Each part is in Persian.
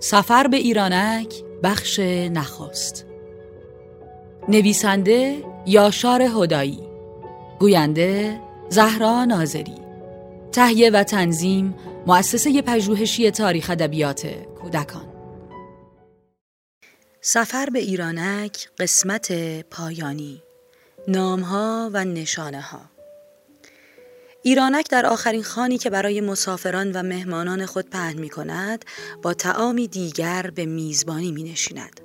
سفر به ایرانک بخش نخست. نویسنده یاشار هدایی. گوینده زهرا ناظری. تهیه و تنظیم مؤسسه پژوهشی تاریخ ادبیات کودکان. سفر به ایرانک قسمت پایانی. نامها و نشانه ها ایرانک در آخرین خانی که برای مسافران و مهمانان خود پهن می کند با تعامی دیگر به میزبانی می نشیند.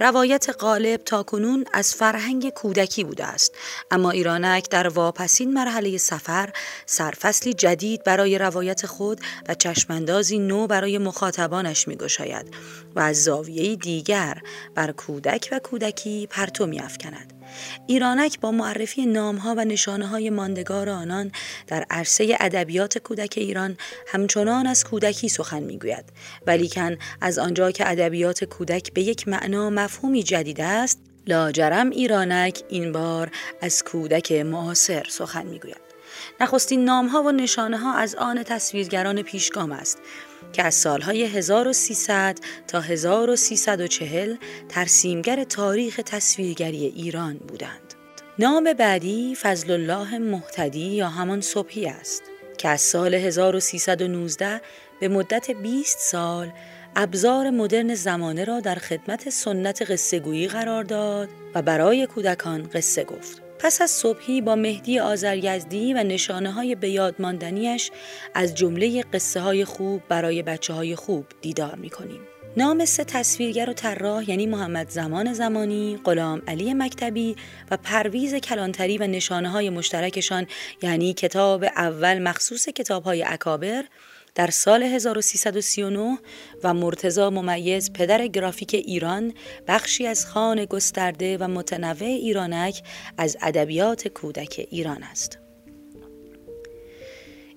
روایت غالب تا کنون از فرهنگ کودکی بوده است اما ایرانک در واپسین مرحله سفر سرفصلی جدید برای روایت خود و چشماندازی نو برای مخاطبانش می گشاید و از زاویه دیگر بر کودک و کودکی پرتو می افکند. ایرانک با معرفی نامها و نشانه های ماندگار آنان در عرصه ادبیات کودک ایران همچنان از کودکی سخن می‌گوید. ولیکن از آنجا که ادبیات کودک به یک معنا مفهومی جدید است لاجرم ایرانک این بار از کودک معاصر سخن می‌گوید. نخستین نامها و نشانه ها از آن تصویرگران پیشگام است که از سالهای 1300 تا 1340 ترسیمگر تاریخ تصویرگری ایران بودند. نام بعدی فضل الله محتدی یا همان صبحی است که از سال 1319 به مدت 20 سال ابزار مدرن زمانه را در خدمت سنت قصه گویی قرار داد و برای کودکان قصه گفت. پس از صبحی با مهدی آزرگزدی و نشانه های به یاد ماندنیش از جمله قصه های خوب برای بچه های خوب دیدار می کنیم. نام سه تصویرگر و طراح یعنی محمد زمان زمانی، غلام علی مکتبی و پرویز کلانتری و نشانه های مشترکشان یعنی کتاب اول مخصوص کتاب های اکابر در سال 1339 و مرتزا ممیز پدر گرافیک ایران بخشی از خان گسترده و متنوع ایرانک از ادبیات کودک ایران است.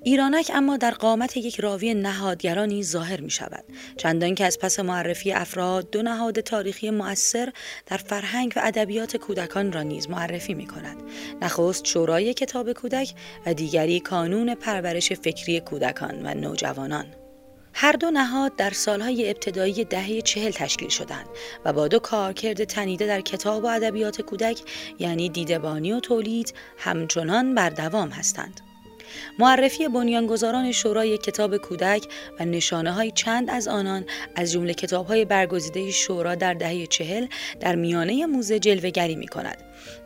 ایرانک اما در قامت یک راوی نهادگرانی ظاهر می شود چندان که از پس معرفی افراد دو نهاد تاریخی مؤثر در فرهنگ و ادبیات کودکان را نیز معرفی می کند نخست شورای کتاب کودک و دیگری کانون پرورش فکری کودکان و نوجوانان. هر دو نهاد در سالهای ابتدایی دهه چهل تشکیل شدند و با دو کارکرد تنیده در کتاب و ادبیات کودک یعنی دیدبانی و تولید همچنان بر دوام هستند. معرفی بنیانگذاران شورای کتاب کودک و نشانه های چند از آنان از جمله کتاب های برگزیده شورا در دهه چهل در میانه موزه جلوگری می کند.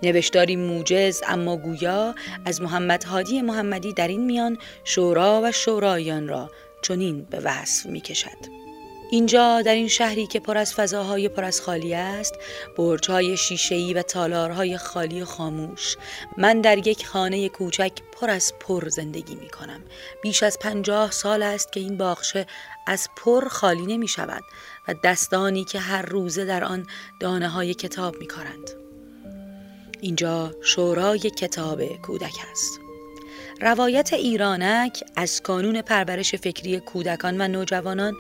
نوشتاری موجز اما گویا از محمد هادی محمدی در این میان شورا و شورایان را چنین به وصف می کشد. اینجا در این شهری که پر از فضاهای پر از خالی است برجهای شیشه‌ای و تالارهای خالی و خاموش. من در یک خانه کوچک پر از پر زندگی می کنم بیش از پنجاه سال است که این باغچه از پر خالی نمی شود و دستانی که هر روزه در آن دانه های کتاب می کارند. اینجا شورای کتاب کودک است. روایت ایرانک از کانون پرورش فکری کودکان و نوجوانان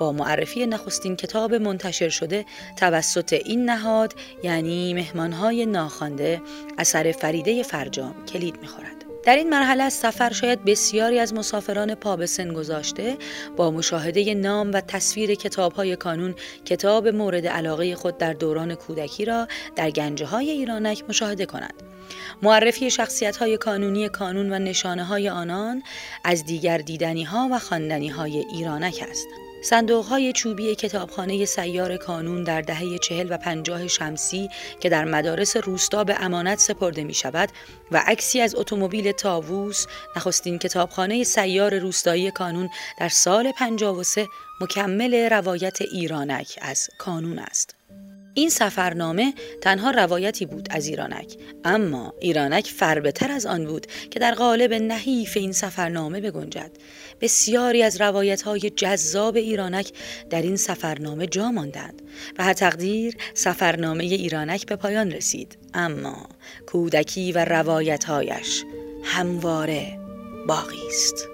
با معرفی نخستین کتاب منتشر شده توسط این نهاد یعنی مهمانهای ناخوانده اثر فریده فرجام کلید می‌خورد. در این مرحله از سفر شاید بسیاری از مسافران پا به سن گذاشته با مشاهده نام و تصویر کتابهای کانون کتاب مورد علاقه خود در دوران کودکی را در گنجه های ایرانک مشاهده کنند. معرفی شخصیت های کانونی کانون و نشانه های آنان از دیگر دیدنی ها و خواندنی های ایرانک است. صندوق های چوبی کتابخانه سیار کانون در دهه چهل و پنجاه شمسی که در مدارس روستا به امانت سپرده می شود و عکسی از اتومبیل تاووس نخستین کتابخانه سیار روستایی کانون در سال 53 مکمل روایت ایرانک از کانون است. این سفرنامه تنها روایتی بود از ایرانک اما ایرانک فربتر از آن بود که در قالب نحیف این سفرنامه بگنجد. بسیاری از روایت های جذاب ایرانک در این سفرنامه جا ماندند و هر تقدیر سفرنامه ایرانک به پایان رسید. اما کودکی و روایتهایش همواره باقی است.